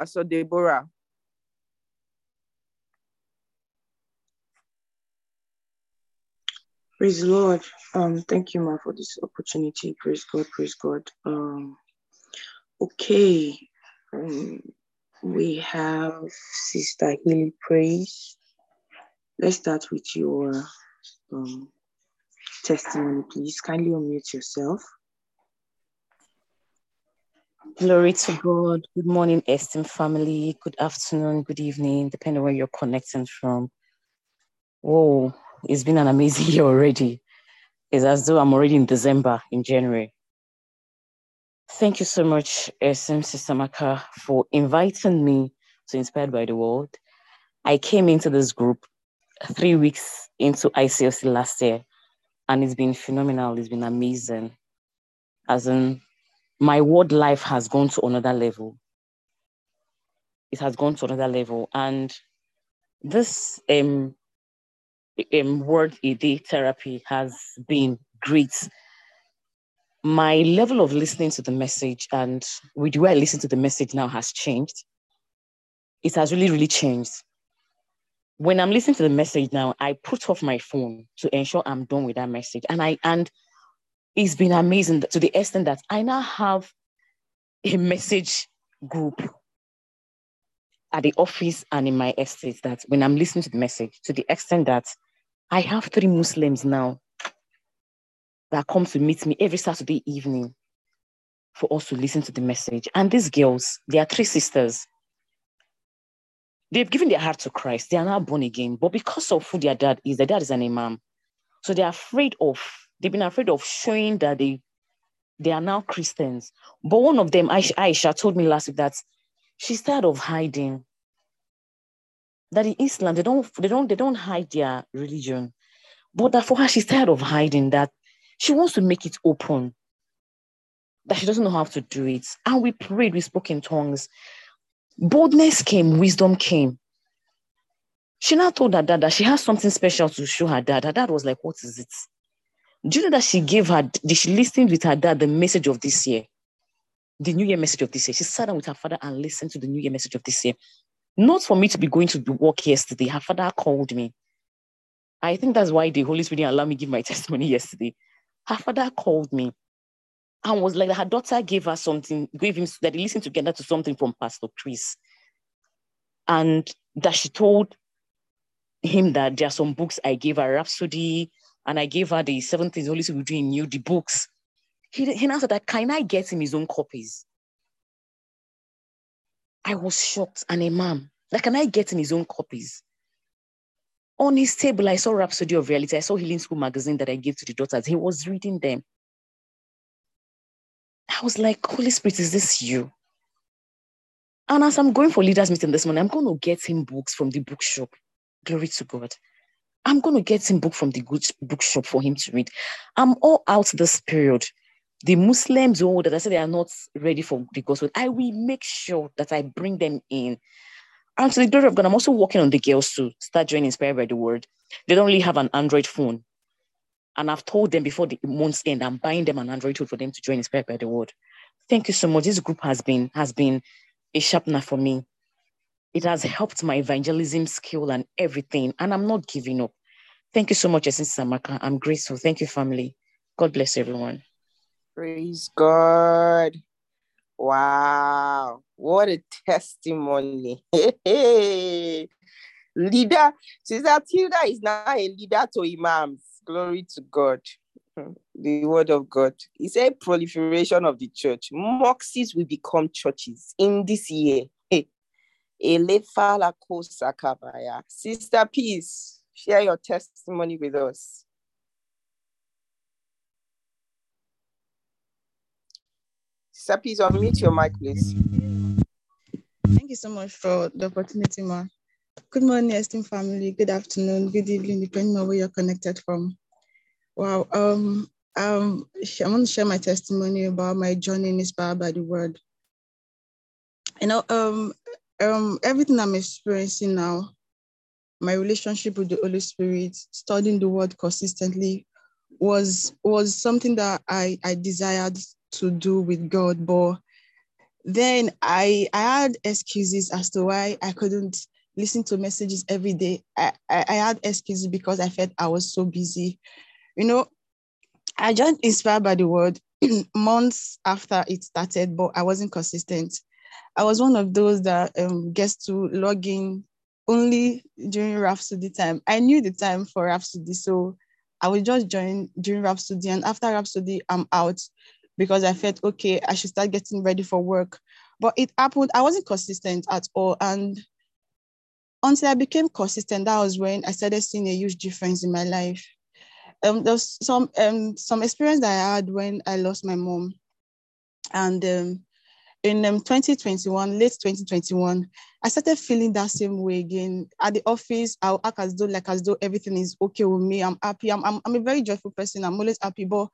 Pastor Deborah. Praise the Lord. Um, thank you, Ma, for this opportunity. Praise God, praise God. Um, okay. Um, we have Sister Hilly Praise. Let's start with your um, testimony, please. Kindly unmute yourself. Glory to God. Good morning, esteemed family. Good afternoon, good evening, depending on where you're connecting from. Whoa, it's been an amazing year already. It's as though I'm already in December, in January. Thank you so much, SM Sister Maka, for inviting me to Inspired by the World. I came into this group three weeks into ICOC last year, and it's been phenomenal. It's been amazing. As in, my word life has gone to another level. It has gone to another level. And this um, um, word a day therapy has been great. My level of listening to the message and with way I listen to the message now has changed. It has really, really changed. When I'm listening to the message now, I put off my phone to ensure I'm done with that message. And I and it's been amazing to the extent that I now have a message group at the office and in my estate that when I'm listening to the message, to the extent that I have three Muslims now that come to meet me every Saturday evening for us to listen to the message. And these girls, they are three sisters. They've given their heart to Christ. They are now born again. But because of who their dad is, their dad is an imam. So they're afraid of, they've been afraid of showing that they they are now Christians. But one of them, Aisha, Aisha told me last week that she's tired of hiding. That in Islam, they don't, they don't, they don't hide their religion. But that for her, she's tired of hiding that she wants to make it open. That she doesn't know how to do it. And we prayed, we spoke in tongues. Boldness came, wisdom came. She now told her dad that she has something special to show her dad. Her dad was like, What is it? Do you know that she gave her, Did she listened with her dad the message of this year? The New Year message of this year. She sat down with her father and listened to the New Year message of this year. Not for me to be going to work yesterday. Her father called me. I think that's why the Holy Spirit allowed me give my testimony yesterday. Her father called me and was like her daughter gave her something, gave him that they listened together to something from Pastor Chris. And that she told him that there are some books I gave her, Rhapsody, and I gave her the seven things Holy Spirit doing new, the books. He, he answered that, can I get him his own copies? I was shocked, and a mom, like, can I get him his own copies? On his table, I saw Rhapsody of Reality. I saw Healing School magazine that I gave to the daughters. He was reading them. I was like, Holy Spirit, is this you? And as I'm going for leaders meeting this morning, I'm going to get him books from the bookshop. Glory to God. I'm going to get him book from the good bookshop for him to read. I'm all out this period. The Muslims who that I said they are not ready for the gospel, I will make sure that I bring them in. And to the glory of God, I'm also working on the girls to start joining Inspired by the Word. They don't really have an Android phone. And I've told them before the month's end, I'm buying them an Android phone for them to join Inspired by the Word. Thank you so much. This group has been has been a sharpener for me. It has helped my evangelism skill and everything, and I'm not giving up. Thank you so much, Essence Samaka. I'm grateful. Thank you, family. God bless everyone. Praise God. Wow. What a testimony. Hey. Leader. Sister Tilda is now a leader to imams. Glory to God. Hmm. The word of God. It's a proliferation of the church. Moxies will become churches in this year. Sister Peace, share your testimony with us. Sister Peace, unmute your mic, please. Thank you so much for the opportunity, ma. Good morning, esteemed family. Good afternoon, good evening, depending on where you're connected from. Wow. Um, um, I want to share my testimony about my journey inspired by the word. You know, um, um, everything I'm experiencing now, my relationship with the Holy Spirit, studying the word consistently, was was something that I I desired to do with God, but then I, I had excuses as to why I couldn't listen to messages every day. I, I, I had excuses because I felt I was so busy. You know, I joined Inspired by the Word months after it started, but I wasn't consistent. I was one of those that um, gets to log in only during Rhapsody time. I knew the time for Rhapsody, so I would just join during Rhapsody, and after Rhapsody, I'm out because I felt okay, I should start getting ready for work. But it happened, I wasn't consistent at all. And until I became consistent, that was when I started seeing a huge difference in my life. Um, there's some um some experience that I had when I lost my mom. And um, in um, 2021, late 2021, I started feeling that same way again. At the office, I'll act as though like as though everything is okay with me. I'm happy. I'm, I'm, I'm a very joyful person. I'm always happy. But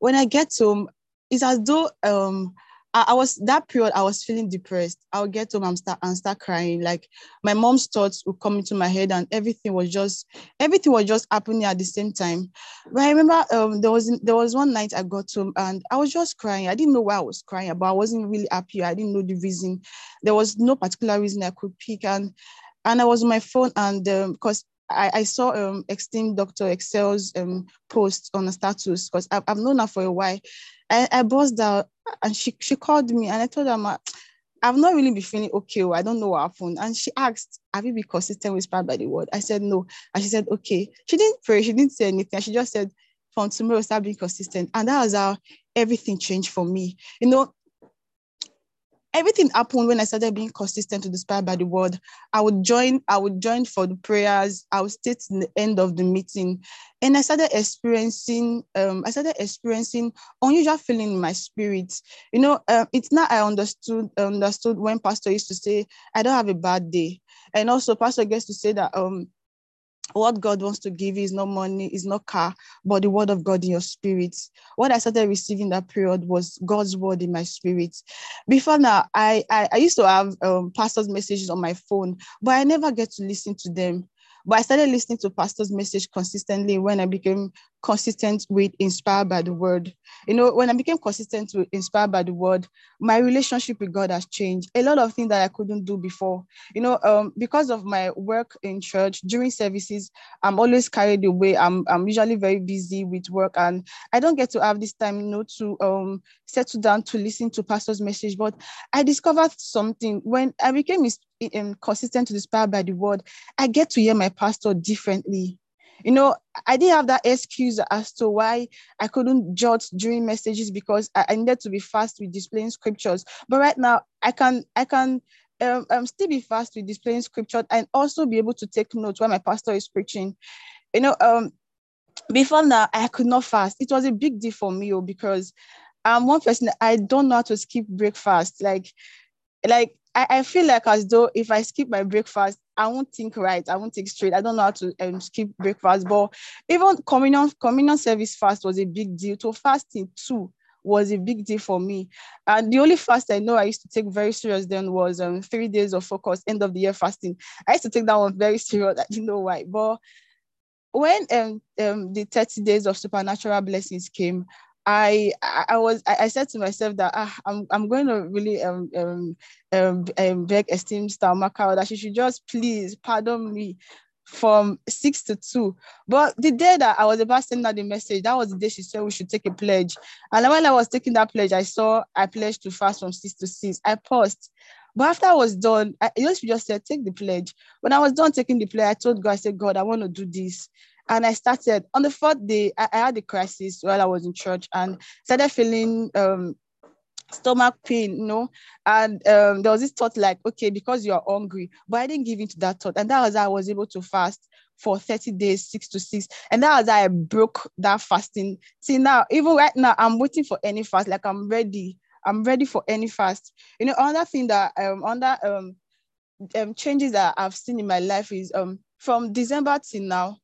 when I get home, it's as though um I, I, was that period I was feeling depressed. I'll get home and start and start crying. Like my mom's thoughts would come into my head and everything was just everything was just happening at the same time. But I remember um there was there was one night I got home and I was just crying. I didn't know why I was crying, but I wasn't really happy. I didn't know the reason. There was no particular reason I could pick and and I was on my phone and because um, I, I saw um esteemed Dr. Excel's um post on the status because I've, I've known her for a while. I, I out and she she called me and I told her I've not really been feeling okay. Oh, I don't know what happened. And she asked, Have you been consistent with Inspired by the Word? I said no. And she said, Okay. She didn't pray, she didn't say anything. She just said, From tomorrow, start being consistent. And that was how everything changed for me. You know, everything happened when I started being consistent to inspired by the word. I would join, I would join for the prayers, I would stay to the end of the meeting. And I started experiencing, um, I started experiencing unusual feeling in my spirit. You know, uh, it's not I understood understood when Pastor used to say, I don't have a bad day. And also Pastor gets to say that um what God wants to give you is not money, is not car, but the word of God in your spirit. What I started receiving that period was God's word in my spirit. Before now, I I, I used to have um, pastors' messages on my phone, but I never get to listen to them. But I started listening to pastor's message consistently when I became consistent with inspired by the word. You know, when I became consistent with inspired by the word, my relationship with God has changed. A lot of things that I couldn't do before. You know, um, because of my work in church during services, I'm always carried away. I'm I'm usually very busy with work and I don't get to have this time, you know, to um settle down to listen to pastor's message. But I discovered something when I became consistent to inspired by the word, I get to hear my pastor differently you know, I didn't have that excuse as to why I couldn't jot during messages because I, I needed to be fast with displaying scriptures. But right now, I can I can um, um, still be fast with displaying scripture and also be able to take notes when my pastor is preaching. You know, um, before now, I could not fast. It was a big deal for me oh, because I'm one person I don't know how to skip breakfast. Like, like I, I feel like as though if I skip my breakfast, I won't think right. I won't think straight. I don't know how to um, skip breakfast. But even communion, communion service fast was a big deal. To fasting too was a big deal for me. And the only fast I know I used to take very serious then was um, three days of focus, end of the year fasting. I used to take that one very serious. I didn't know why. But when um, um, the 30 days of supernatural blessings came, I I was I, said to myself that ah, I'm I'm going to really um um, um, um beg esteemed star Macau that she should just please pardon me from six to two. But the day that I was about to send out the message, that was the day she said we should take a pledge. And while I was taking that pledge, I saw I pledged to fast from six to six. I paused. But after I was done, I just just said, take the pledge. When I was done taking the pledge, I told God, I said, God, I want to do this. And I started on the fourth day, I, I had a crisis while I was in church and started feeling um, stomach pain, you know. And um, there was this thought like, okay, because you're hungry, but I didn't give in to that thought. And that was how I was able to fast for 30 days, six to six. And that was how I broke that fasting. See now, even right now, I'm waiting for any fast, like I'm ready. I'm ready for any fast. You know, another thing that um under um, um changes that I've seen in my life is um from December till now,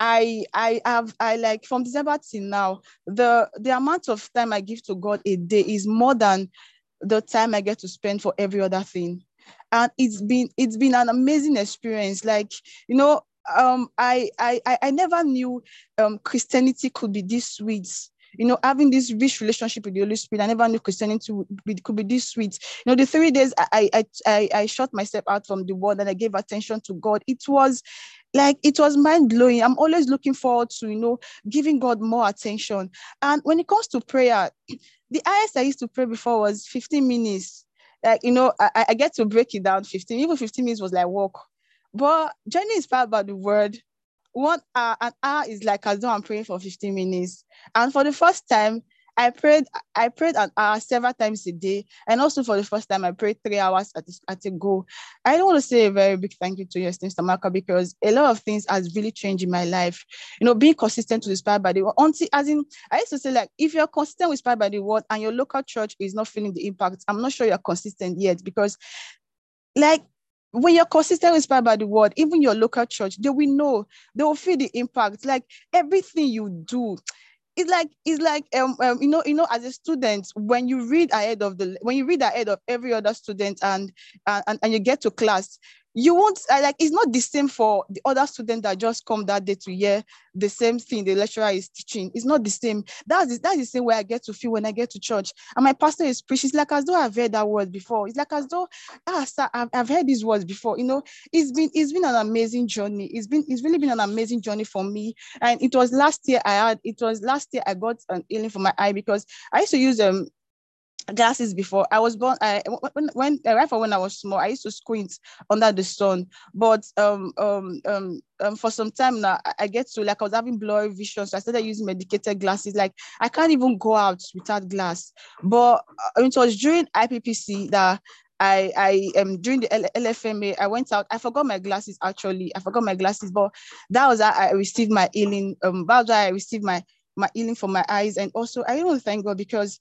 I I have I like from December till now, the the amount of time I give to God a day is more than the time I get to spend for every other thing. And it's been it's been an amazing experience. Like, you know, um, I I I never knew um Christianity could be this sweet. You know, having this rich relationship with the Holy Spirit. I never knew Christianity would, could be this sweet. You know, the three days I, I, I, I shut myself out from the world and I gave attention to God. It was like it was mind blowing. I'm always looking forward to, you know, giving God more attention. And when it comes to prayer, the highest I used to pray before was 15 minutes. Like, you know, I, I get to break it down 15, even 15 minutes was like walk. But journey is part about the word. One hour, uh, an hour is like as though I'm praying for 15 minutes. And for the first time, I prayed, I prayed an hour several times a day. And also for the first time, I prayed three hours at, at a go. I don't want to say a very big thank you to your Mr. Samaka, because a lot of things has really changed in my life. You know, being consistent to inspired by the word. Until, as in, I used to say, like, if you're consistent with inspired by the word and your local church is not feeling the impact, I'm not sure you're consistent yet because, like, when you're consistent inspired by the word, even your local church, they will know, they will feel the impact. Like everything you do, it's like it's like um, um, you know you know as a student when you read ahead of the when you read ahead of every other student and and, and you get to class you won't like it's not the same for the other student that just come that day to hear the same thing the lecturer is teaching. It's not the same. That's the, that's the same way i get to feel when i get to church. And my pastor is preaching. It's like as though i've heard that word before. It's like as though ah sir, I've, I've heard these words before. You know it's been it's been an amazing journey. It's been it's really been an amazing journey for me. And it was last year i had it was last year i got an healing for my eye because i used to use um glasses before. I was born. I when, when right from when I was small, I used to squint under the sun. But um um um, um for some time now, I, I get to like I was having blurry vision, so I started using medicated glasses. Like I can't even go out without glass. But uh, it was during IPPC that I I um during the LFMA I went out. I forgot my glasses actually. I forgot my glasses, but that was how I received my healing. Um, that was how I received my my healing for my eyes, and also I to thank God because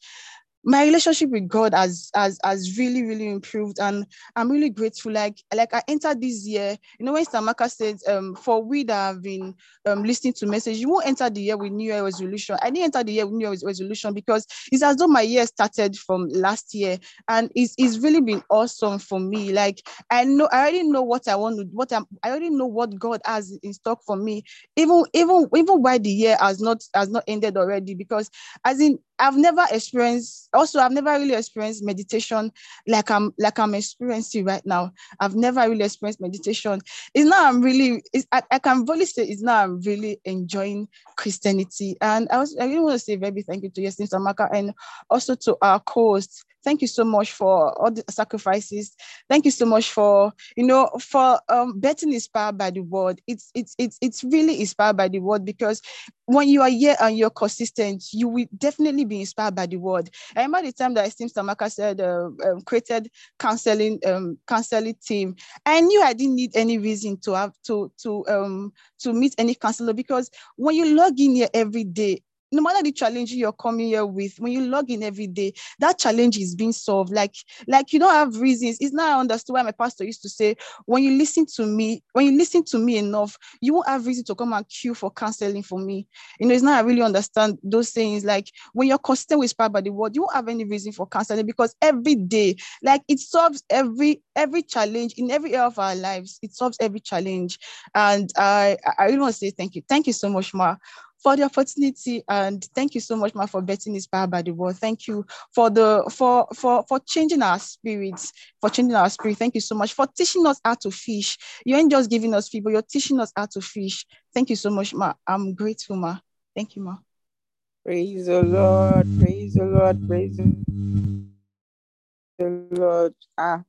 my relationship with God has, has has really really improved, and I'm really grateful. Like like I entered this year, you know, when Samaka said, um, for we that have been um listening to message, you won't enter the year with New Year resolution. I didn't enter the year with New Year resolution because it's as though my year started from last year, and it's, it's really been awesome for me. Like I know I already know what I want to what I'm I already know what God has in stock for me, even even even why the year has not has not ended already. Because as in I've never experienced also I've never really experienced meditation like I'm like I'm experiencing right now. I've never really experienced meditation. It's now I'm really I, I can really say it's now I'm really enjoying Christianity. And I was I really want to say very thank you to Yasin Samaka and also to our co-host Thank you so much for all the sacrifices. Thank you so much for, you know, for um, betting inspired by the word. It's it's it's it's really inspired by the word because when you are here and you're consistent, you will definitely be inspired by the word. I remember the time that Esteem Samaka said uh, um, created counseling um, counseling team. I knew I didn't need any reason to have to to um to meet any counselor because when you log in here every day, no matter the challenge you're coming here with, when you log in every day, that challenge is being solved. Like, like you don't have reasons. It's not I understood why my pastor used to say, when you listen to me, when you listen to me enough, you won't have reason to come and queue for counseling for me. You know, it's not I really understand those things. Like when you're consistent with inspired by the word, you won't have any reason for counseling because every day, like it solves every every challenge in every area of our lives. It solves every challenge. And I I really want to say thank you. Thank you so much, Ma, for the opportunity and thank you so much ma for betting inspired by the word thank you for the for for for changing our spirits for changing our spirit. Thank you so much for teaching us how to fish. You ain't just giving us people you're teaching us how to fish. Thank you so much ma. I'm grateful ma. Thank you ma. Praise the lord. Praise the lord. Praise the lord. Ah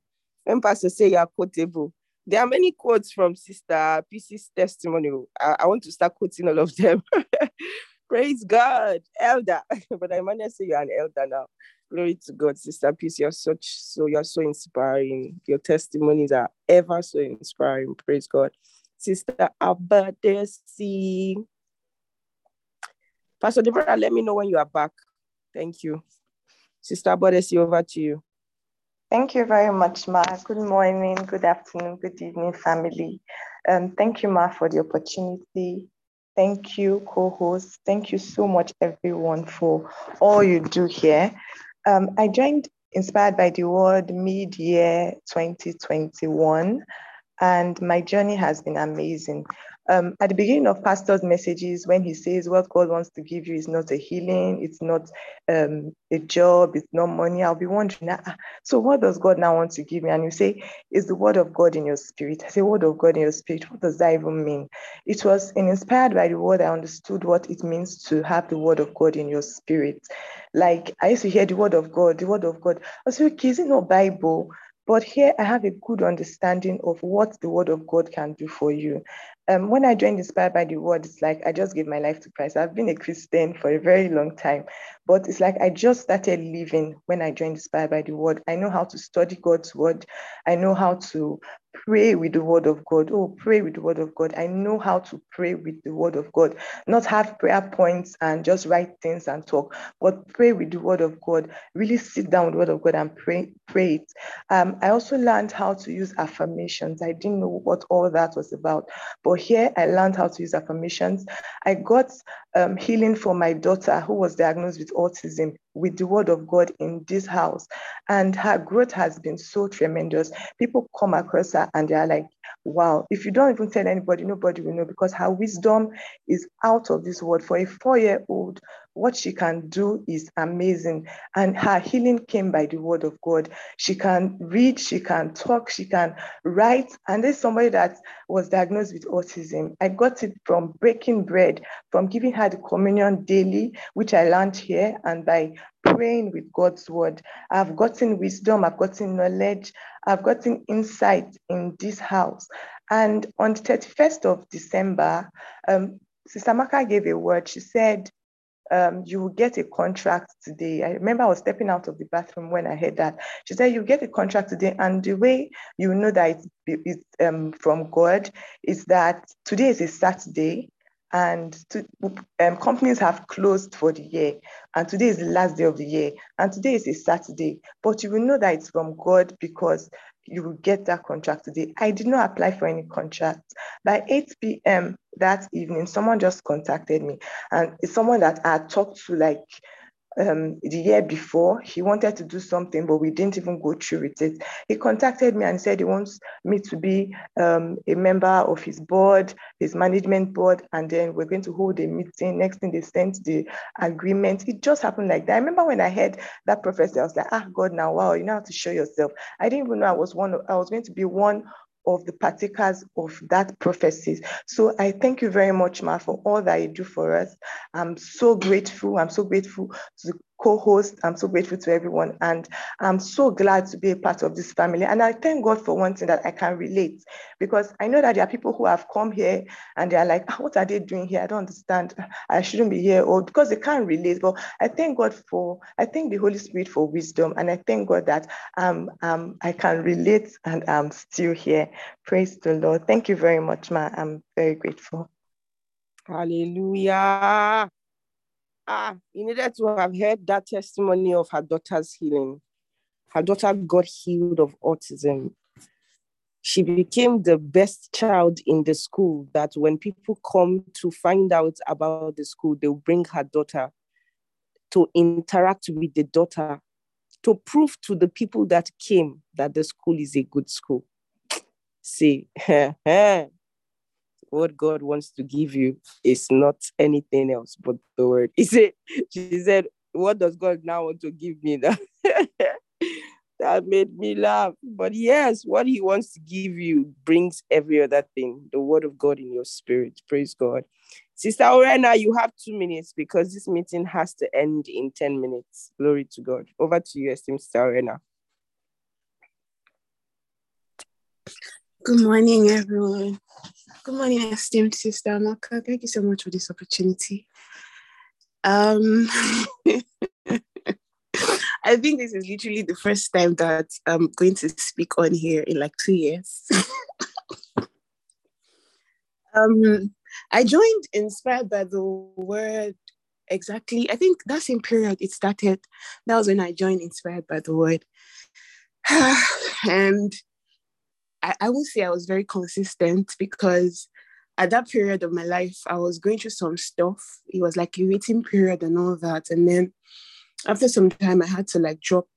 when pastor say you're quotable there are many quotes from Sister Peace's testimony. I, I want to start quoting all of them. Praise God, elder. but I might say you're an elder now. Glory to God, Sister Peace. You're such so you're so inspiring. Your testimonies are ever so inspiring. Praise God. Sister Abadesi. Pastor Deborah, let me know when you are back. Thank you. Sister Abadesi, over to you. Thank you very much, Ma. Good morning, good afternoon, good evening, family. Um, thank you, Ma, for the opportunity. Thank you, co-host. Thank you so much, everyone, for all you do here. Um, I joined Inspired by the Word mid-year 2021, and my journey has been amazing. Um, at the beginning of pastor's messages when he says what god wants to give you is not a healing it's not um, a job it's not money i'll be wondering ah, so what does god now want to give me? And you say is the word of god in your spirit. I say word of god in your spirit what does that even mean? It was inspired by the word i understood what it means to have the word of god in your spirit. Like i used to hear the word of god the word of god. I like okay is it not bible? But here I have a good understanding of what the word of God can do for you. Um, when I joined Inspired by the Word, it's like I just gave my life to Christ. I've been a Christian for a very long time, but it's like I just started living when I joined Inspired by the Word. I know how to study God's Word. I know how to pray with the word of God. Oh, pray with the word of God. I know how to pray with the word of God, not have prayer points and just write things and talk, but pray with the word of God. Really sit down with the word of God and pray, pray it. Um, I also learned how to use affirmations. I didn't know what all that was about, but here I learned how to use affirmations. I got um, healing for my daughter who was diagnosed with autism with the word of God in this house. And her growth has been so tremendous. People come across her and they're like, wow, if you don't even tell anybody, nobody will know because her wisdom is out of this world. For a four year old, what she can do is amazing. And her healing came by the word of God. She can read, she can talk, she can write. And there's somebody that was diagnosed with autism. I got it from breaking bread, from giving her the communion daily, which I learned here, and by praying with God's word. I've gotten wisdom, I've gotten knowledge, I've gotten insight in this house. And on the 31st of December, um, Sister Maka gave a word. She said, um, you will get a contract today. I remember I was stepping out of the bathroom when I heard that. She said, You get a contract today. And the way you know that it's, it's um, from God is that today is a Saturday and to, um, companies have closed for the year. And today is the last day of the year. And today is a saturday. But you will know that it's from god because you will get that contract today. I did not apply for any contract. By 8 p.m that evening someone just contacted me. And it's someone that i talked to like um, the year before. He wanted to do something, but we didn't even go through with it. He contacted me and said he wants me to be um, a member of his board, his management board, and then we're going to hold a meeting. Next thing they sent the agreement. It just happened like that. I remember when I heard that professor, I was like, ah, God, now, wow, you know how to show yourself. I didn't even know I was one. I was going to be one of the partakers of that prophecies. So I thank you very much, Ma, for all that you do for us. I'm so grateful. I'm so grateful to co-host. I'm so grateful to everyone. And I'm so glad to be a part of this family. And I thank God for one thing that I can relate because I know that there are people who have come here and they're like, ah, what are they doing here? I don't understand. I shouldn't be here. Or because they can't relate. But I thank God for, I thank the Holy Spirit for wisdom. And I thank God that um, um, I can relate and I'm still here. Praise the Lord. Thank you very much, Ma. I'm very grateful. Hallelujah. Ah, you needed to have heard that testimony of her daughter's healing. Her daughter got healed of autism. She became the best child in the school that when people come to find out about the school, they'll bring her daughter to interact with the daughter to prove to the people that came that the school is a good school. See, what God wants to give you is not anything else but the word. He said, she said, What does God now want to give me? That, that made me laugh. But yes, what he wants to give you brings every other thing, the word of God in your spirit. Praise God. Sister Orena, you have two minutes because this meeting has to end in 10 minutes. Glory to God. Over to you, esteemed Sister Orena. Good morning, everyone. Good morning, esteemed sister Maka. Thank you so much for this opportunity. Um, I think this is literally the first time that I'm going to speak on here in like two years. um, I joined Inspired by the Word exactly. I think that same period it started. That was when I joined Inspired by the Word. and I, I would say I was very consistent because at that period of my life, I was going through some stuff. It was like a waiting period and all that. And then after some time, I had to like drop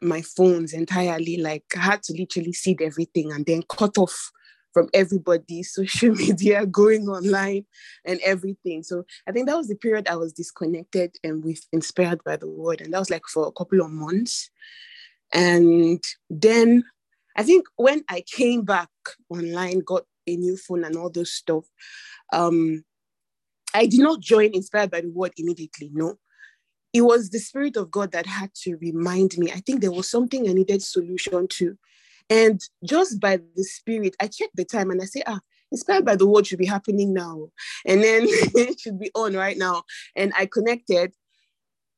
my phones entirely. Like I had to literally seed everything and then cut off from everybody, social media, going online, and everything. So I think that was the period I was disconnected and with inspired by the word, and that was like for a couple of months. And then I think when I came back online, got a new phone and all those stuff, um, I did not join Inspired by the Word immediately. No, it was the Spirit of God that had to remind me. I think there was something I needed solution to. And just by the Spirit, I checked the time and I say, ah, Inspired by the Word should be happening now. And then it should be on right now. And I connected.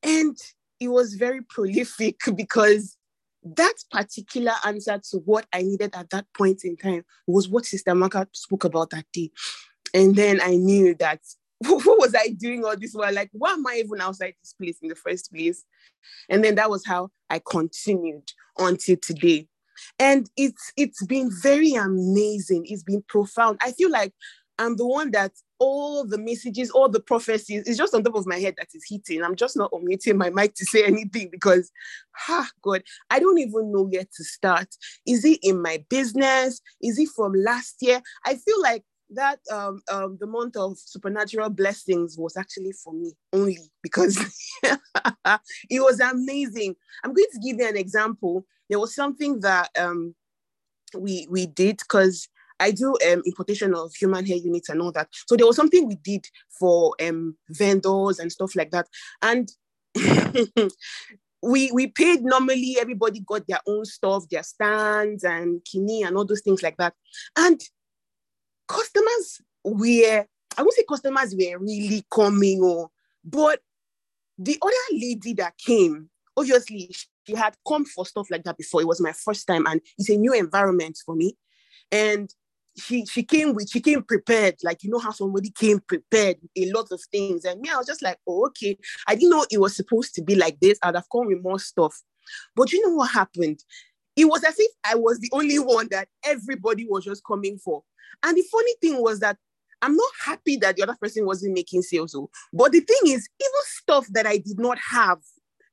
And it was very prolific because that particular answer to what I needed at that point in time was what Sister Maka spoke about that day. And then I knew that what was I doing all this while? Like, why am I even outside this place in the first place? And then that was how I continued until today. And it's it's been very amazing. It's been profound. I feel like I'm the one that all the messages, all the prophecies is just on top of my head that is hitting. I'm just not unmuting my mic to say anything because, ah, God, I don't even know where to start. Is it in my business? Is it from last year? I feel like that um, um, the month of supernatural blessings was actually for me only because it was amazing. I'm going to give you an example. There was something that um, we we did because I do um, importation of human hair units and all that. So there was something we did for um, vendors and stuff like that. And we we paid normally, everybody got their own stuff, their stands and kini and all those things like that. And customers were, I won't say customers were really coming or, but the other lady that came, obviously she had come for stuff like that before. It was my first time and it's a new environment for me. And she she came with she came prepared. Like you know how somebody came prepared a lot of things. And me i was just like oh okay. I didn't know it was supposed to be like this. I'd have come with more stuff. But you know what happened? It was as if i was the only one that everybody was just coming for. And the funny thing was that i'm not happy that the other person wasn't making sales though. but the thing is even stuff that i did not have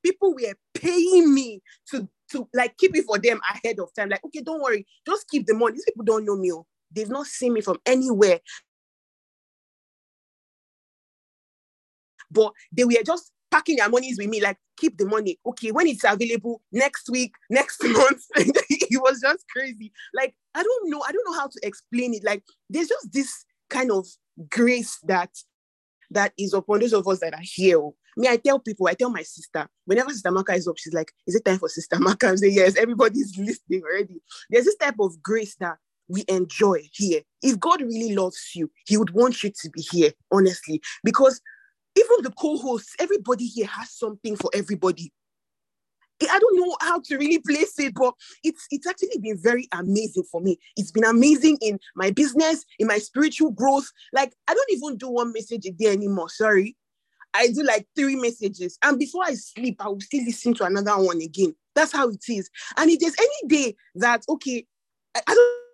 people were paying me to to like keep it for them ahead of time. Like okay don't worry. Just keep the money. These people don't know me oh. They've not seen me from anywhere. But they were just packing their monies with me, like, keep the money. Okay, when it's available next week, next month. it was just crazy. Like, I don't know. I don't know how to explain it. Like, there's just this kind of grace that that is upon those of us that are here. Oh. Me, I tell people, I tell my sister, whenever Sister Maka is up, she's like, Is it time for Sister Maka? I say, Yes, everybody's listening already. There's this type of grace that we enjoy here. If God really loves you, He would want you to be here, honestly, because even the co-hosts, everybody here has something for everybody. I don't know how to really place it, but it's it's actually been very amazing for me. It's been amazing in my business, in my spiritual growth. Like I don't even do one message a day anymore. Sorry, I do like three messages, and before I sleep, I will still listen to another one again. That's how it is. And if there's any day that okay, I, I don't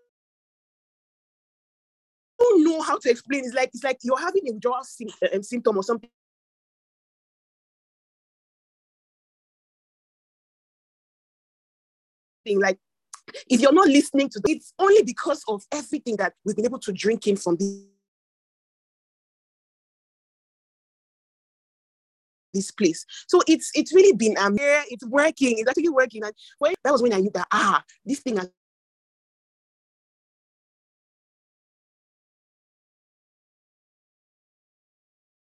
don't know how to explain. It's like it's like you're having a withdrawal uh, um, symptom or something. Like if you're not listening to it's only because of everything that we've been able to drink in from this this place. So it's it's really been um it's working, it's actually working. And when, that was when I knew that ah, this thing has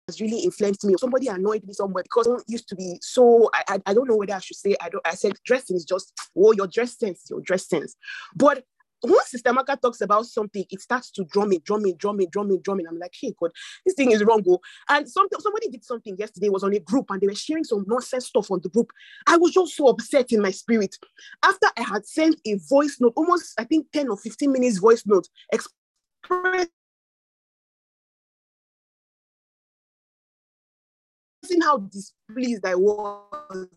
has really influenced me. Somebody annoyed me somewhere because I used to be so I, I, I don't know whether I should say I don't I said dressing is just oh your dress sense, your dress sense. But once Sister Maka talks about something, it starts to drum it, drum it, drum it, drum it, drum. I'm like, hey God, this thing is wrong. Go. Oh. And some, somebody did something yesterday, was on a group and they were sharing some nonsense stuff on the group. I was just so upset in my spirit. After I had sent a voice note, almost I think 10 or 15 minutes voice note, expressing how displeased I was.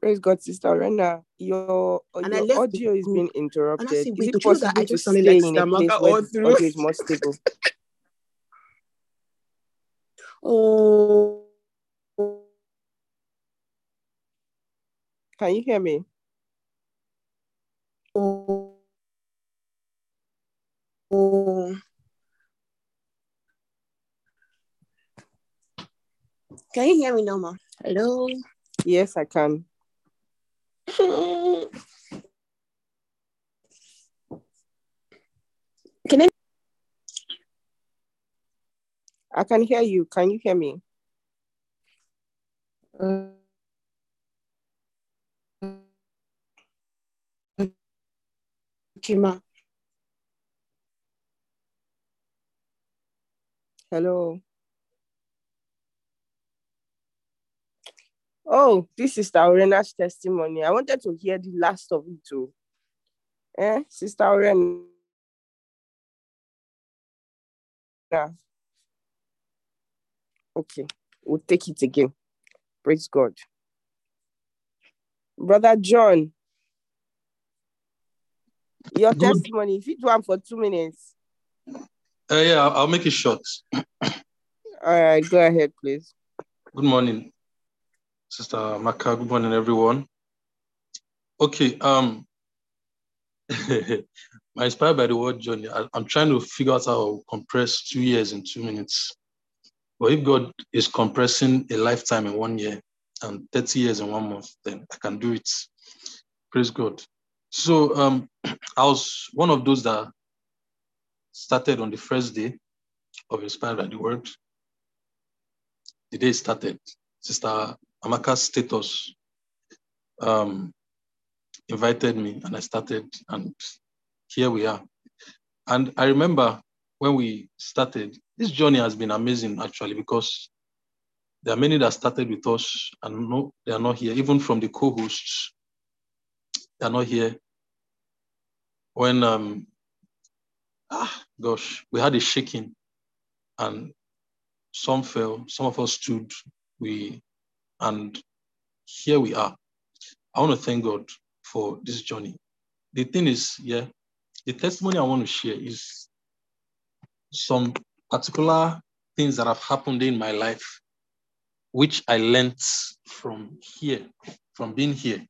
Praise God, Sister Rena. Your, your audio is being interrupted. And I said, wait, is it possible I just sounded like Sister Maka all through? Audio is more stable. oh. Can you hear me? Oh. Can you hear me now, ma? Hello. Yes, I can. Can I? I can hear you. Can you hear me? Okay, ma. Hello. Oh, this is Aurena's testimony. I wanted to hear the last of it too. Eh, Sister Aurena. Okay, we'll take it again. Praise God. Brother John, your Good. testimony, if you do one for two minutes. Uh, yeah, I'll, I'll make it short. All right, go ahead, please. Good morning, Sister Maka. Good morning, everyone. Okay, um, I'm inspired by the word journey. I, I'm trying to figure out how to compress two years in two minutes. But if God is compressing a lifetime in one year and 30 years in one month, then I can do it. Praise God. So um, I was one of those that started on the first day of Inspired by the Word. The day started, Sister Amaka's status um, invited me and I started, and here we are. And I remember when we started, this journey has been amazing actually because there are many that started with us and no, they are not here, even from the co-hosts, they are not here. When um ah gosh, we had a shaking and some fell, some of us stood, we and here we are. I want to thank God for this journey. The thing is, yeah, the testimony I want to share is some particular things that have happened in my life, which I learned from here, from being here.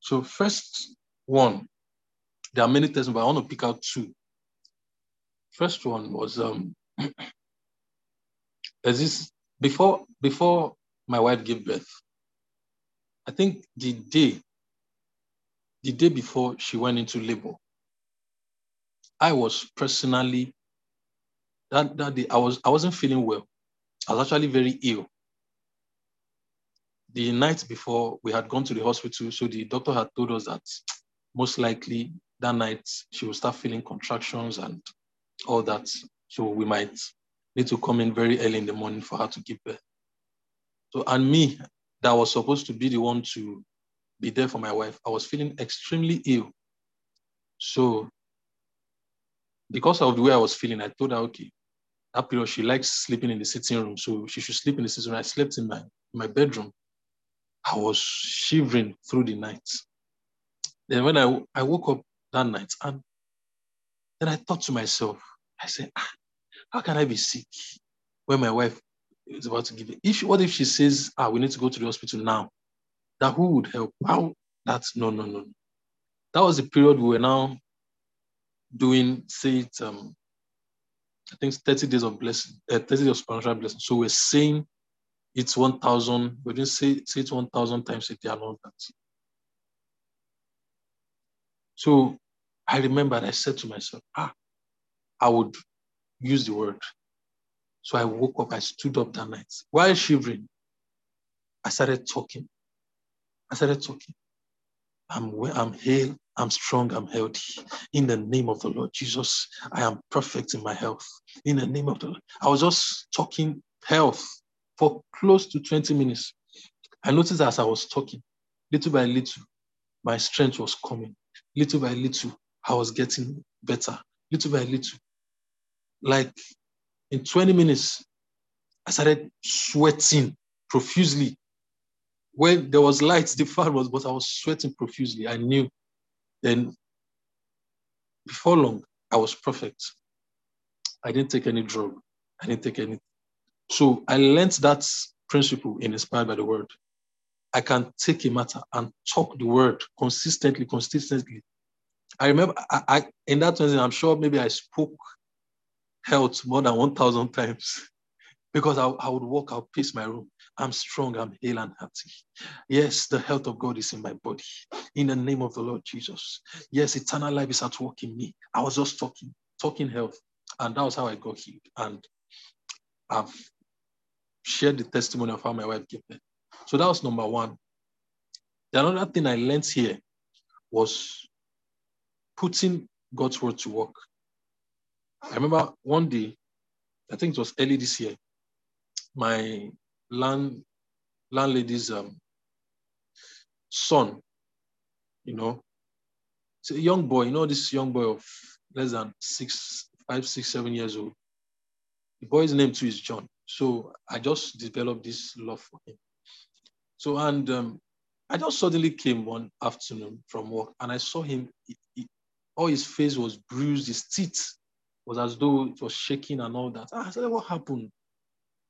So, first one, there are many testimonies, but I want to pick out two. First one was um, there's this before before my wife gave birth. I think the day, the day before she went into labor, I was personally that, that day I was I wasn't feeling well. I was actually very ill. The night before we had gone to the hospital, so the doctor had told us that most likely that night she will start feeling contractions and all that. So we might need to come in very early in the morning for her to give birth. So and me, that was supposed to be the one to be there for my wife, I was feeling extremely ill. So because of the way I was feeling, I told her, okay, that period she likes sleeping in the sitting room, so she should sleep in the sitting room. I slept in my my bedroom. I was shivering through the night. Then when I, I woke up that night, and then I thought to myself, I said, ah, how can I be sick when my wife is about to give it? If what if she says, ah, we need to go to the hospital now? That who would help? How? That's no, no, no. That was the period we were now doing, say it, um, I think 30 days of blessing, uh, 30 days of spiritual blessing. So we're saying it's 1,000, we didn't say, say it 1,000 times a day and all that. So I remembered, I said to myself, ah, I would use the word. So I woke up, I stood up that night. While shivering, I started talking. I started talking. I'm well, I'm hale, I'm strong, I'm healthy. In the name of the Lord Jesus, I am perfect in my health. In the name of the Lord. I was just talking health for close to 20 minutes. I noticed as I was talking, little by little, my strength was coming. Little by little, I was getting better. Little by little. Like in 20 minutes, I started sweating profusely. When there was light, the fire was, but I was sweating profusely. I knew then before long, I was perfect. I didn't take any drug. I didn't take any. So I learned that principle in Inspired by the Word. I can take a matter and talk the word consistently, consistently, I remember I, I in that season, I'm sure maybe I spoke health more than 1,000 times because I, I would walk, I'll pace my room. I'm strong, I'm hale and healthy. Yes, the health of God is in my body. In the name of the Lord Jesus. Yes, eternal life is at work in me. I was just talking, talking health. And that was how I got healed. And I've shared the testimony of how my wife gave birth. So that was number one. The another thing I learned here was putting God's word to work. I remember one day, I think it was early this year, my land landlady's um, son, you know, it's a young boy, you know, this young boy of less than six, five, six, seven years old. The boy's name too is John. So I just developed this love for him. So, and um, I just suddenly came one afternoon from work and I saw him, he, all his face was bruised, his teeth was as though it was shaking and all that. Ah, I said, what happened?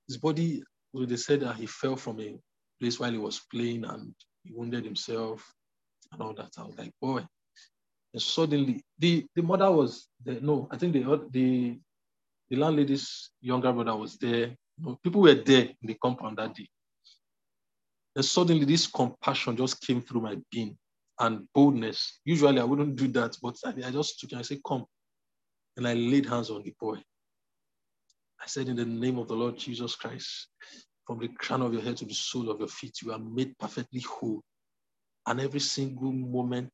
His body, they said that he fell from a place while he was playing and he wounded himself and all that. I was like, boy. And suddenly, the, the mother was there. No, I think the, the, the landlady's younger brother was there. People were there in the compound that day. And suddenly this compassion just came through my being and boldness. Usually I wouldn't do that, but I just took and I said, Come. And I laid hands on the boy. I said, In the name of the Lord Jesus Christ, from the crown of your head to the sole of your feet, you are made perfectly whole. And every single moment,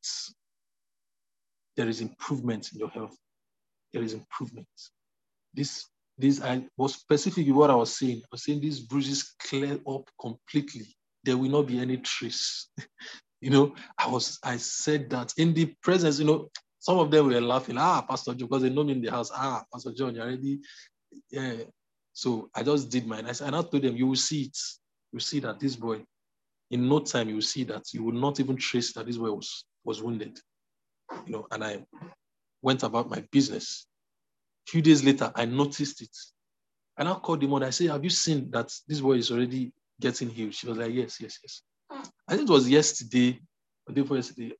there is improvement in your health. There is improvement. This, this, I was specific in what I was saying. I was saying these bruises clear up completely. There will not be any trace. You know, I was, I said that in the presence, you know, some of them were laughing, ah, Pastor John, because they know me in the house. Ah, Pastor John, you already, yeah. So I just did mine. I, said, I told them, you will see it. You see that this boy, in no time, you will see that you will not even trace that this boy was, was wounded. You know, and I went about my business. A few days later, I noticed it. And I called the mother. I said, Have you seen that this boy is already getting healed? She was like, Yes, yes, yes. I think it was yesterday, day before yesterday,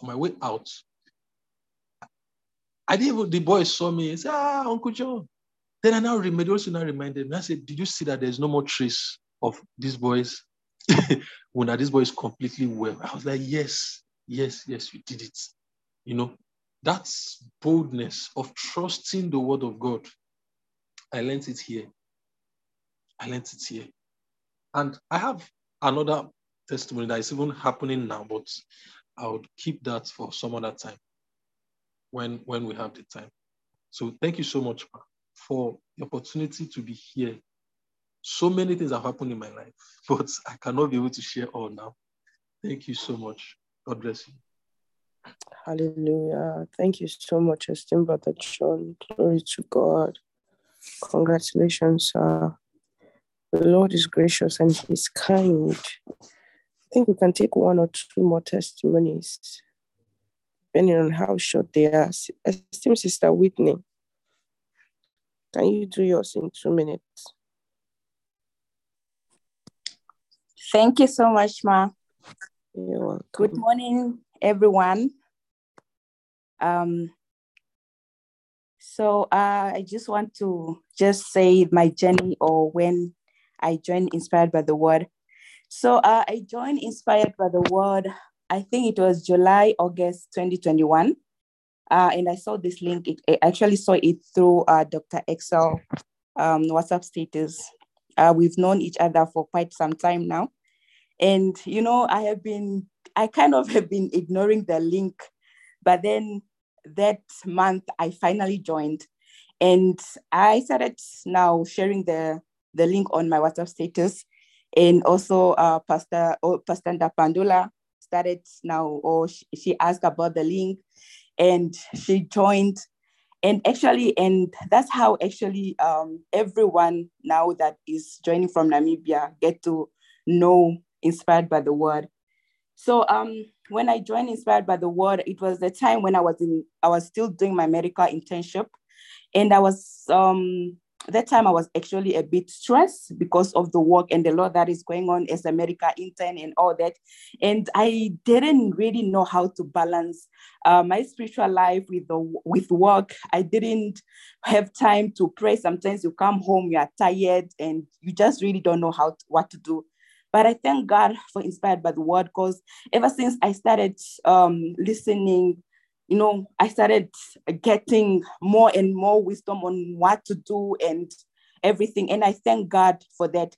on my way out. I didn't even, the boy saw me and said, Ah, Uncle John. Then I now remember, also now reminded me, I said, Did you see that there's no more trace of these boys? when this boy is completely well. I was like, Yes, yes, yes, you did it. You know, that's boldness of trusting the word of God. I learned it here. I learned it here. And I have another testimony that is even happening now, but I would keep that for some other time when, when we have the time. So thank you so much for the opportunity to be here. So many things have happened in my life, but I cannot be able to share all now. Thank you so much. God bless you. Hallelujah. Thank you so much, esteemed Brother John. Glory to God. Congratulations, sir. The Lord is gracious and He's kind. I think we can take one or two more testimonies, depending on how short they are. Esteemed Sister Whitney, can you do yours in two minutes? Thank you so much, Ma. You're welcome. Good morning, everyone. Um, so uh, I just want to just say my journey or when I joined Inspired by the Word. So uh, I joined Inspired by the Word, I think it was July, August 2021. Uh, and I saw this link, it, I actually saw it through uh, Dr. Excel um, WhatsApp status. Uh, we've known each other for quite some time now. And, you know, I have been, I kind of have been ignoring the link, but then that month I finally joined. And I started now sharing the, the link on my WhatsApp status. And also uh, Pastor, oh, Pastor Ndapandula started now, or she, she asked about the link and she joined. And actually, and that's how actually um, everyone now that is joining from Namibia get to know inspired by the word. So um, when I joined Inspired by the Word, it was the time when I was in, I was still doing my medical internship, and I was um, that time I was actually a bit stressed because of the work and the lot that is going on as America intern and all that. And I didn't really know how to balance uh, my spiritual life with the with work. I didn't have time to pray. Sometimes you come home, you are tired, and you just really don't know how to, what to do. But I thank God for inspired by the word because ever since I started um, listening you know, I started getting more and more wisdom on what to do and everything. And I thank God for that.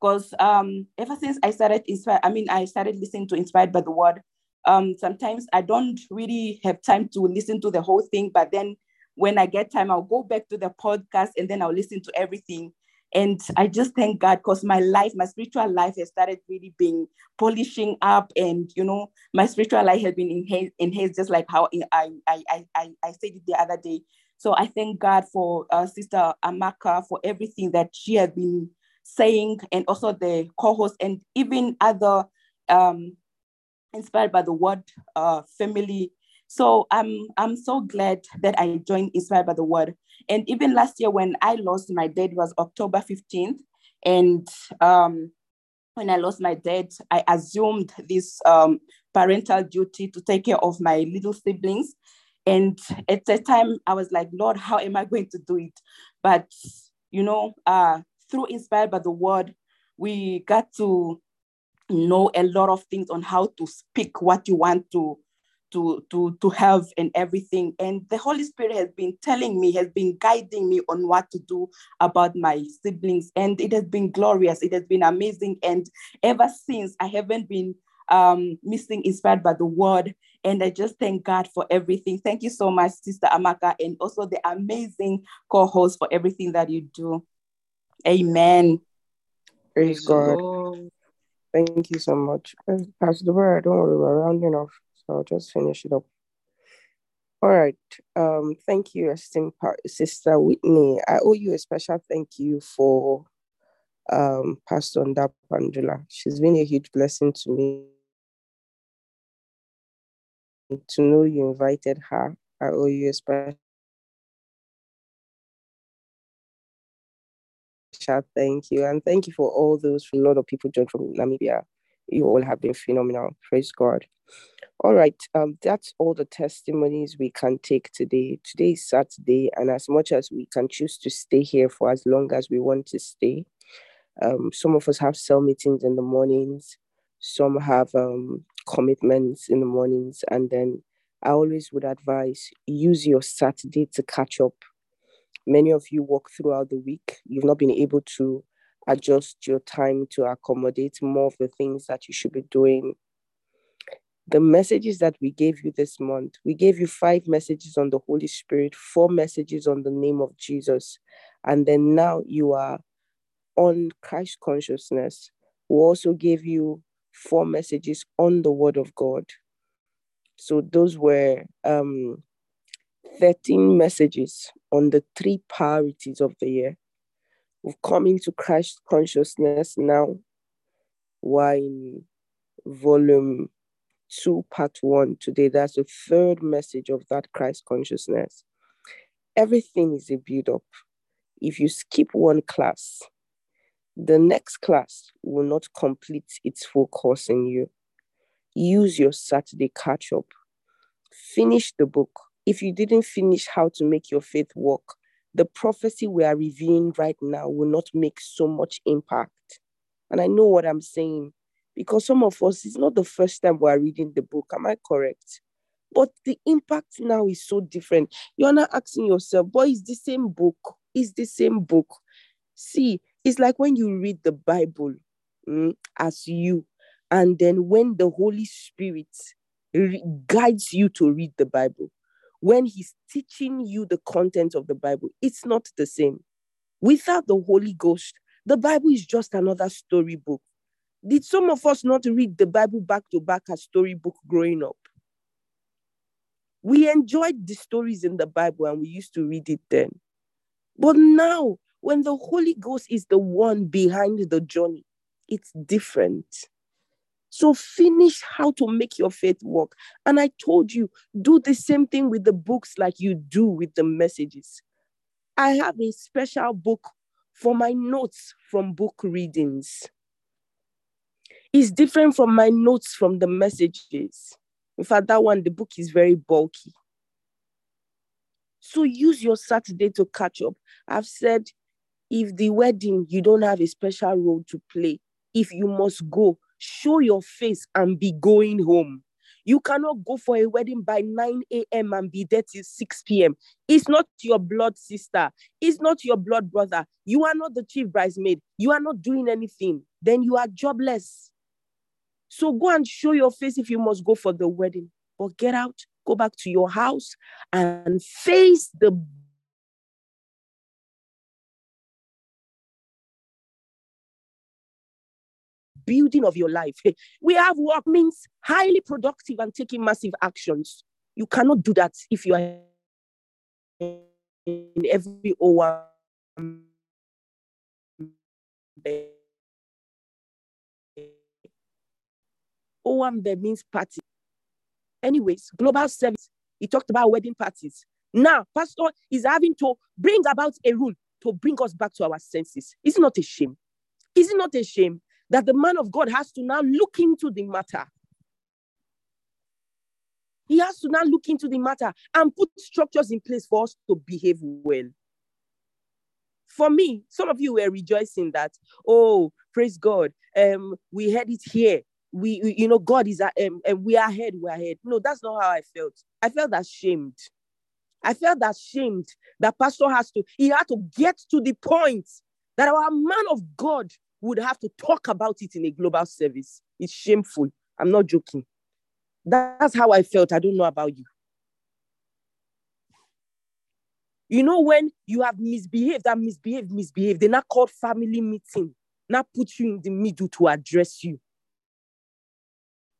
Because um, ever since I started inspired, I mean, I started listening to Inspired by the Word. Um, sometimes I don't really have time to listen to the whole thing, but then when I get time, I'll go back to the podcast and then I'll listen to everything. And I just thank God because my life, my spiritual life has started really being polishing up. And, you know, my spiritual life has been enhanced, enhanced just like how I, I, I, I said it the other day. So I thank God for uh, Sister Amaka for everything that she has been saying and also the co-host and even other um, inspired by the word uh, family so I'm I'm so glad that I joined Inspired by the Word. And even last year when I lost my dad was October 15th. And um, when I lost my dad, I assumed this um, parental duty to take care of my little siblings. And at that time, I was like, Lord, how am I going to do it? But, you know, uh, through Inspired by the Word, we got to know a lot of things on how to speak what you want to to to to have and everything. And the holy spirit has been telling me has been guiding me on what to do about my siblings. And it has been glorious. It has been amazing. And ever since i haven't been um, missing inspired by the word. And i just thank god for everything. Thank you so much sister amaka and also the amazing co-host for everything that you do. Amen. Praise, god. Thank you so much. Pastor Deborah, don't worry we're rounding off so I'll just finish it up. All right. Um, thank you, esteemed sister Whitney. I owe you a special thank you for um, Pastor Ndapandula. She's been a huge blessing to me. To know you invited her, I owe you a special thank you. And thank you for all those, a lot of people joined from Namibia. You all have been phenomenal. Praise God. All right, um, that's all the testimonies we can take today. Today is Saturday, and as much as we can choose to stay here for as long as we want to stay, um, some of us have cell meetings in the mornings, some have um, commitments in the mornings, and then I always would advise use your Saturday to catch up. Many of you work throughout the week, you've not been able to adjust your time to accommodate more of the things that you should be doing the messages that we gave you this month, we gave you five messages on the Holy Spirit, four messages on the name of Jesus. And then now you are on Christ consciousness. We also gave you four messages on the Word of God. So those were um, 13 messages on the three priorities of the year. We've come into Christ consciousness now. We're in volume 2, part 1 today. That's the third message of that Christ consciousness. Everything is a build up. If you skip one class, the next class will not complete its full course in you. Use your Saturday catch up. Finish the book. If you didn't finish How to Make Your Faith Work, the prophecy we are reviewing right now will not make so much impact. And I know what I'm saying because some of us, it's not the first time we are reading the book. Am I correct? But the impact now is so different. You're not asking yourself, boy, it's the same book. It's the same book. See, it's like when you read the Bible mm, as you, and then when the Holy Spirit re- guides you to read the Bible, when He's teaching you the content of the Bible, it's not the same. Without the Holy Ghost, the Bible is just another storybook. Did some of us not read the Bible back to back as storybook growing up? We enjoyed the stories in the Bible and we used to read it then. But now, when the Holy Ghost is the one behind the journey, it's different. So finish how to make your faith work. And I told you, do the same thing with the books like you do with the messages. I have a special book for my notes from book readings. It's different from my notes from the messages. In fact, that one, the book is very bulky. So use your Saturday to catch up. I've said if the wedding, you don't have a special role to play, if you must go, show your face and be going home. You cannot go for a wedding by 9 a.m. and be there till 6 p.m. It's not your blood sister. It's not your blood brother. You are not the chief bridesmaid. You are not doing anything. Then you are jobless. So go and show your face if you must go for the wedding. But get out, go back to your house and face the building of your life. We have work means highly productive and taking massive actions. You cannot do that if you are in every O1 Owambe means party. Anyways, global service. He talked about wedding parties. Now, pastor is having to bring about a rule to bring us back to our senses. Is it not a shame? Is it not a shame that the man of God has to now look into the matter. He has to now look into the matter and put structures in place for us to behave well. For me, some of you were rejoicing that, oh, praise God, um, we had it here. We, we you know, God is, um, and we are ahead, we are ahead. No, that's not how I felt. I felt ashamed. I felt ashamed that pastor has to, he had to get to the point that our man of God would have to talk about it in a global service. It's shameful. I'm not joking. That's how I felt. I don't know about you. You know, when you have misbehaved and misbehaved, misbehaved, they now called family meeting, now put you in the middle to address you.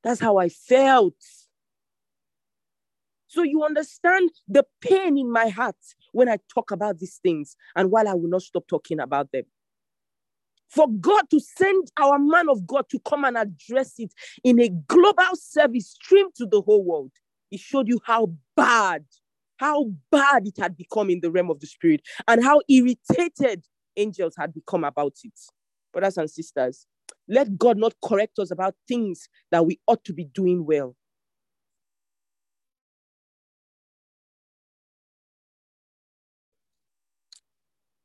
That's how I felt. So you understand the pain in my heart when I talk about these things and while I will not stop talking about them for God to send our man of God to come and address it in a global service stream to the whole world. It showed you how bad, how bad it had become in the realm of the spirit and how irritated angels had become about it. Brothers and sisters, let God not correct us about things that we ought to be doing well.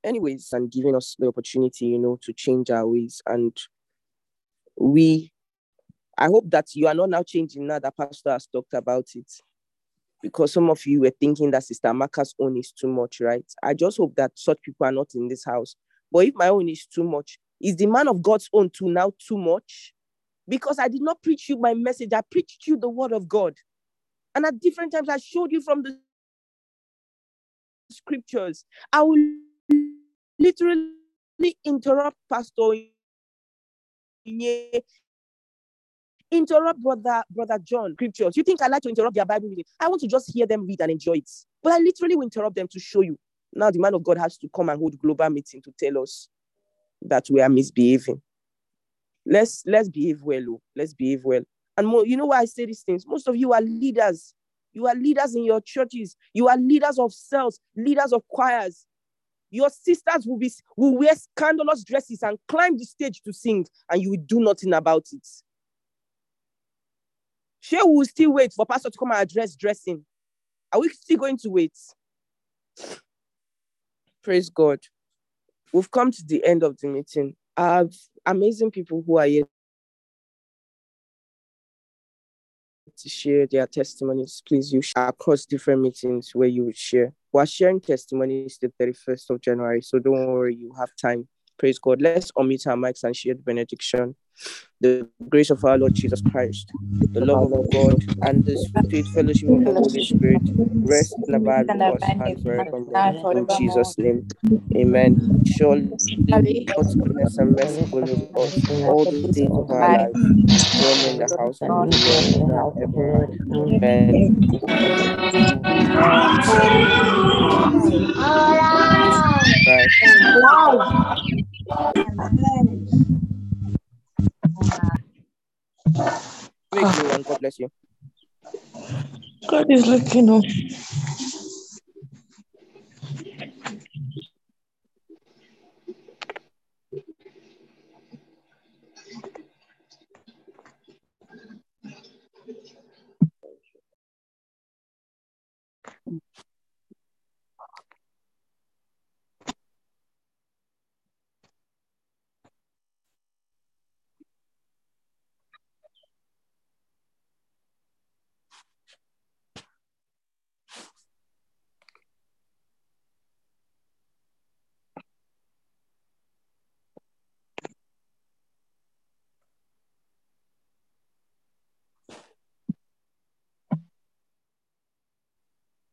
Anyways, and giving us the opportunity, you know, to change our ways. And we, I hope that you are not now changing now that Pastor has talked about it. Because some of you were thinking that Sister Amaka's own is too much, right? I just hope that such people are not in this house. But if my own is too much, is the man of God's own too now too much? Because I did not preach you my message, I preached you the word of God. And at different times, I showed you from the scriptures. I will literally interrupt Pastor interrupt brother brother John scriptures. You think I like to interrupt their Bible reading? I want to just hear them read and enjoy it. But I literally will interrupt them to show you. Now the man of God has to come and hold global meeting to tell us that we are misbehaving. Let's let's behave well. Oh. Let's behave well. And more, you know why I say these things? Most of you are leaders. You are leaders in your churches. You are leaders of cells, leaders of choirs, your sisters will be will wear scandalous dresses and climb the stage to sing, and you will do nothing about it. She will still wait for pastor to come and address dressing. Are we still going to wait? Praise God. We've come to the end of the meeting. I have amazing people who are here to share their testimonies. Please, you across different meetings where you would share. We're sharing testimonies the 31st of January, so don't worry, you have time. Praise God. Let's unmute our mics and share the benediction. The grace of our Lord Jesus Christ, the love of God, and the sweet fellowship of the Holy Spirit rest and abide with us and forevermore. In Jesus' name, amen. Surely God's goodness and mercy follows us all the days of our lives. Dwell in the house of the Lord Amen. God bless you. God is looking up.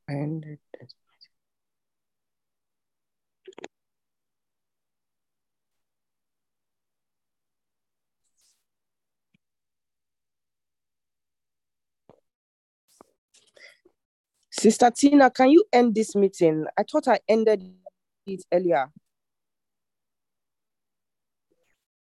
And Sister Tina, can you end this meeting? I thought I ended it earlier.